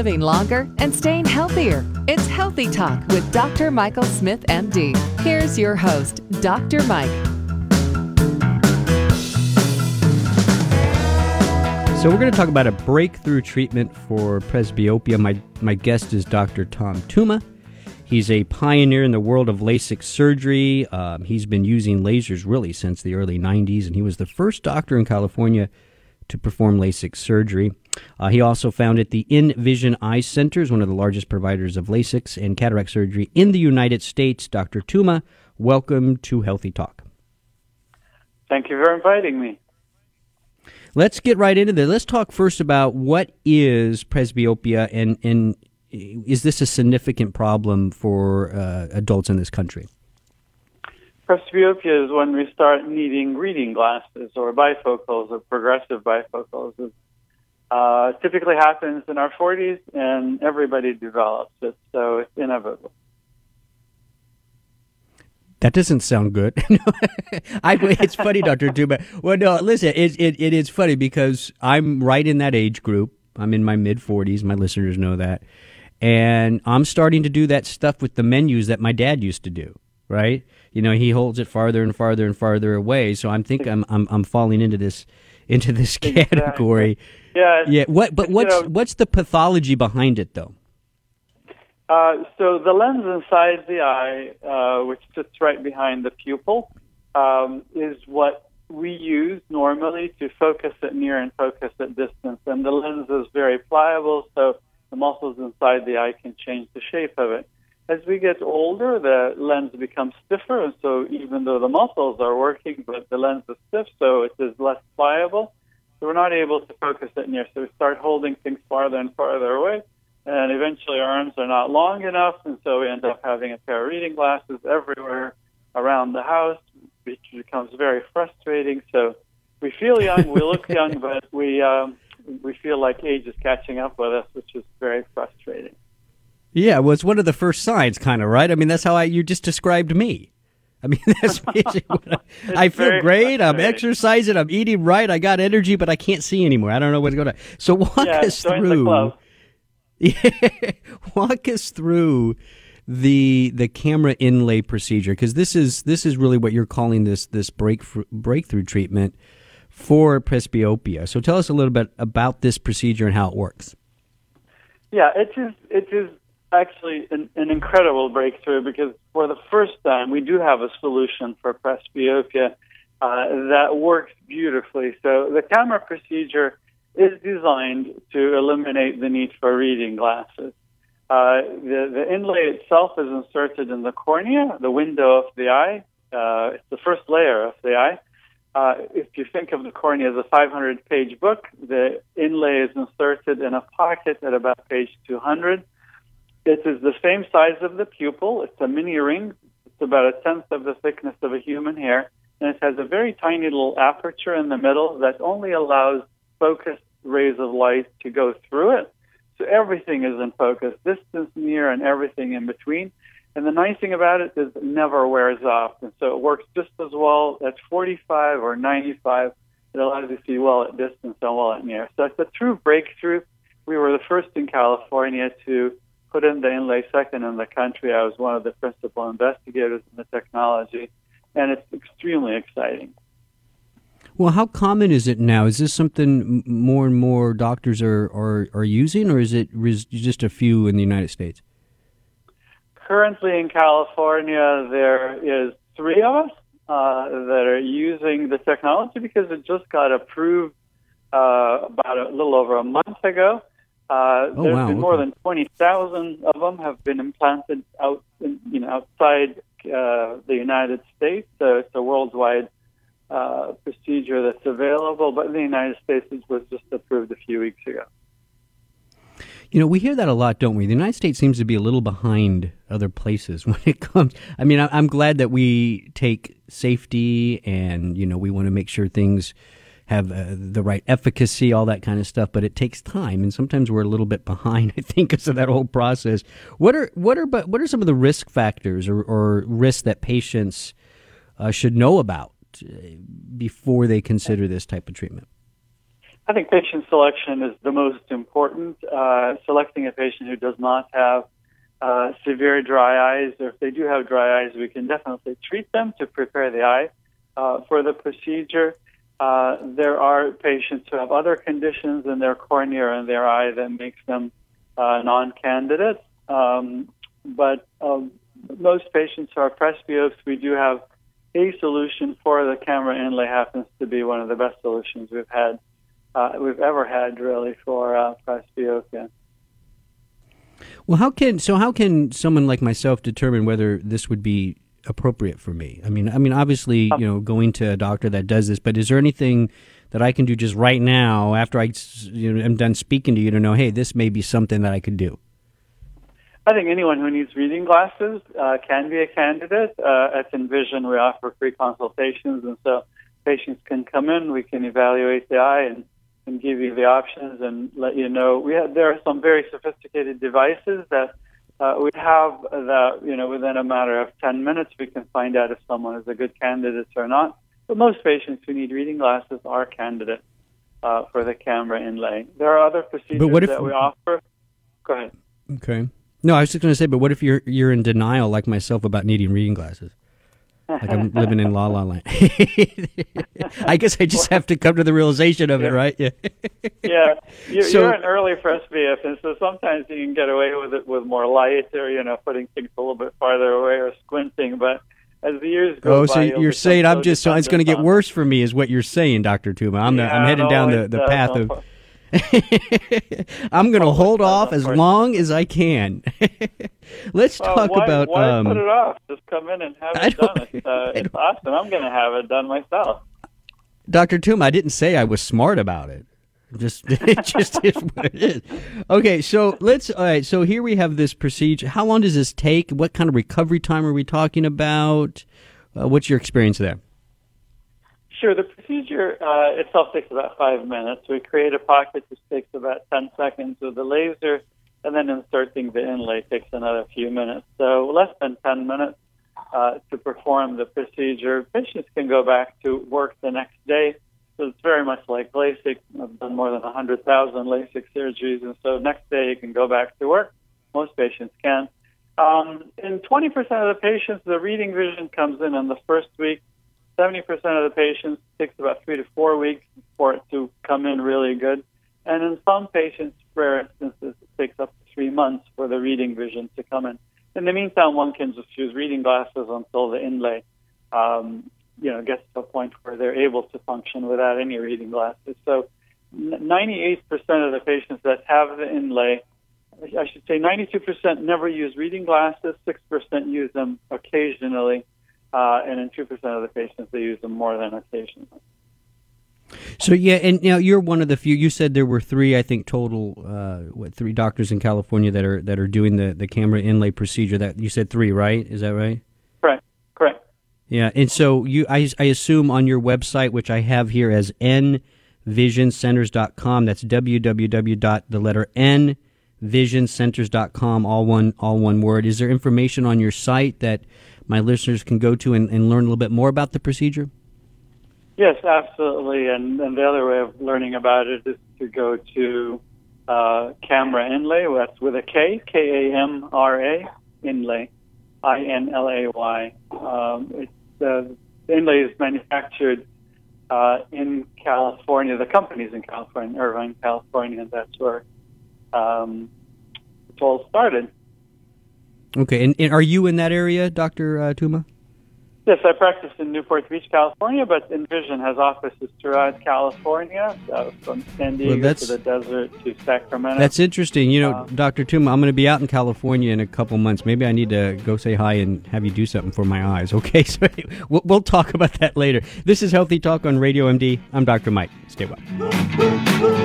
living longer and staying healthier. It's Healthy Talk with Dr. Michael Smith, MD. Here's your host, Dr. Mike. So we're going to talk about a breakthrough treatment for presbyopia. My my guest is Dr. Tom Tooma. He's a pioneer in the world of LASIK surgery. Um, he's been using lasers really since the early 90s, and he was the first doctor in California to perform LASIK surgery. Uh, he also founded the NVISION Eye Centers, one of the largest providers of LASIK and cataract surgery in the United States. Dr. Tooma, welcome to Healthy Talk. Thank you for inviting me. Let's get right into this. Let's talk first about what is presbyopia and, and is this a significant problem for uh, adults in this country? Presbyopia is when we start needing reading glasses or bifocals or progressive bifocals. It uh, typically happens in our 40s, and everybody develops it, so it's inevitable. That doesn't sound good. I, it's funny, Doctor Tooma. Well, no, listen, it, it, it is funny because I'm right in that age group. I'm in my mid 40s. My listeners know that, and I'm starting to do that stuff with the menus that my dad used to do. Right? You know, he holds it farther and farther and farther away. So I'm think I'm I'm, I'm falling into this into this category. Exactly. Yeah. Yeah. What? But what's you know, what's the pathology behind it, though? Uh, so the lens inside the eye, uh, which sits right behind the pupil, um, is what we use normally to focus at near and focus at distance. And the lens is very pliable, so the muscles inside the eye can change the shape of it. As we get older, the lens becomes stiffer, and so even though the muscles are working, but the lens is stiff, so it is less pliable. So we're not able to focus it near. So we start holding things farther and farther away, and eventually our arms are not long enough, and so we end up having a pair of reading glasses everywhere around the house, which becomes very frustrating. So we feel young, we look young, but we um, we feel like age is catching up with us, which is very frustrating. Yeah, well, it's one of the first signs, kind of, right? I mean, that's how I you just described me. I mean, that's I, I feel great. I'm exercising. I'm eating right. I got energy, but I can't see anymore. I don't know what's going on. So walk yeah, us through. Yeah, walk us through the the KAMRA inlay procedure because this is this is really what you're calling this this break breakthrough treatment for presbyopia. So tell us a little bit about this procedure and how it works. Yeah, it is it is actually an, an incredible breakthrough because for the first time we do have a solution for presbyopia uh, that works beautifully. So the KAMRA procedure is designed to eliminate the need for reading glasses. Uh, the, the inlay itself is inserted in the cornea, the window of the eye. Uh, it's the first layer of the eye. Uh, if you think of the cornea as a 500 page book, the inlay is inserted in a pocket at about page 200. It is the same size of the pupil. It's a mini ring. It's about a tenth of the thickness of a human hair. And it has a very tiny little aperture in the middle that only allows focused rays of light to go through it. So everything is in focus, distance, near, and everything in between. And the nice thing about it is it never wears off. And so it works just as well at 45 or 95. It allows you to see well at distance and well at near. So it's a true breakthrough. We were the first in California to put in the inlay second in the country. I was one of the principal investigators in the technology, and it's extremely exciting. Well, how common is it now? Is this something more and more doctors are, are, are using, or is it just a few in the United States? currently in California, there is three of us uh, that are using the technology because it just got approved uh, about a little over a month ago. Uh, oh, there's wow. been more than 20,000 of them have been implanted out, in, you know, outside uh, the United States. So it's a worldwide uh, procedure that's available, but in the United States, it was just approved a few weeks ago. You know, we hear that a lot, don't we? The United States seems to be a little behind other places when it comes. I mean, I'm glad that we take safety and, you know, we want to make sure things have uh, the right efficacy, all that kind of stuff, but it takes time. And sometimes we're a little bit behind, I think, because of that whole process. What are, what are, but what are some of the risk factors or, or risks that patients uh, should know about uh, before they consider this type of treatment? I think patient selection is the most important. Uh, selecting a patient who does not have uh, severe dry eyes, or if they do have dry eyes, we can definitely treat them to prepare the eye uh, for the procedure. Uh, there are patients who have other conditions in their cornea and their eye that makes them uh, non-candidates. Um, but um, most patients who are presbyopes, we do have a solution for the KAMRA inlay happens to be one of the best solutions we've had, uh, we've ever had really for uh, presbyopia. Well, how can so how can someone like myself determine whether this would be appropriate for me? I mean, I mean, obviously, Um, you know, going to a doctor that does this, but is there anything that I can do just right now after I you know, am done speaking to you to know, hey, this may be something that I could do? I think anyone who needs reading glasses uh, can be a candidate. Uh, at NVISION, we offer free consultations, and so patients can come in. We can evaluate the eye and, and give you the options and let you know. We have, there are some very sophisticated devices that uh, we have that you know within a matter of 10 minutes we can find out if someone is a good candidate or not. But most patients who need reading glasses are candidates uh, for the KAMRA inlay. There are other procedures but what if- that we offer. Go ahead. Okay. No, I was just going to say, but what if you're you're in denial like myself about needing reading glasses? Like I'm living in la la land. I guess I just have to come to the realization of it, right? Yeah. yeah, you're, So- you're an early presbyope, and so sometimes you can get away with it with more light, or you know, putting things a little bit farther away, or squinting. But as the years go Oh, by, so you're saying I'm just so it's going to get worse for me, is what you're saying, Doctor Tooma. I'm the, I'm Yeah, no, down the, the does, path of. I'm going to hold off as long as I can. Let's Well, talk why, about. why um, put it off? Just come in and have it done. It's, uh, it's awesome. I'm going to have it done myself. Dr. Toom, I didn't say I was smart about it. Just it just is what it is. Okay, so let's all right, so here we have this procedure. How long does this take? What kind of recovery time are we talking about? Uh, what's your experience there? Sure. The procedure uh, itself takes about five minutes. We create a pocket which takes about 10 seconds with the laser, and then inserting the inlay takes another few minutes. So less than 10 minutes uh, to perform the procedure. Patients can go back to work the next day. So it's very much like LASIK. I've done more than 100,000 LASIK surgeries, and so next day you can go back to work. Most patients can. Um, in 20% of the patients, the reading vision comes in in the first week. 70% of the patients takes about three to four weeks for it to come in really good. And in some patients, rare instances, it takes up to three months for the reading vision to come in. In the meantime, one can just use reading glasses until the inlay, um, you know, gets to a point where they're able to function without any reading glasses. So, 98% of the patients that have the inlay, I should say 92% never use reading glasses, 6% use them occasionally, uh, and in 2% of the patients, they use them more than occasionally. So yeah, and now you're one of the few. You said there were three, I think, total. Uh, what three doctors in California that are that are doing the the KAMRA inlay procedure? That you said three, right? Is that right? Correct. Correct. Yeah, and so you, I, I assume on your website, which I have here as nvisioncenters.com, that's www. dot the letter n visioncenters.com, all one all one word. Is there information on your site that my listeners can go to and, and learn a little bit more about the procedure? Yes, absolutely. And, and the other way of learning about it is to go to uh, KAMRA Inlay. That's with a K, K A M R A, Inlay, I N L A Y. Um, it's, uh, the Inlay is manufactured uh, in California. The company's in California, Irvine, California, and that's where um, all started. Okay, and, and are you in that area, Doctor uh, Tooma? Yes, I practice in Newport Beach, California, but NVISION has offices throughout California, uh, from San Diego that's- to the desert to Sacramento. That's interesting. You know, Uh, Doctor Tooma, I'm going to be out in California in a couple months. Maybe I need to go say hi and have you do something for my eyes. Okay, so we'll, we'll talk about that later. This is Healthy Talk on Radio MD. I'm Dr. Mike. Stay well.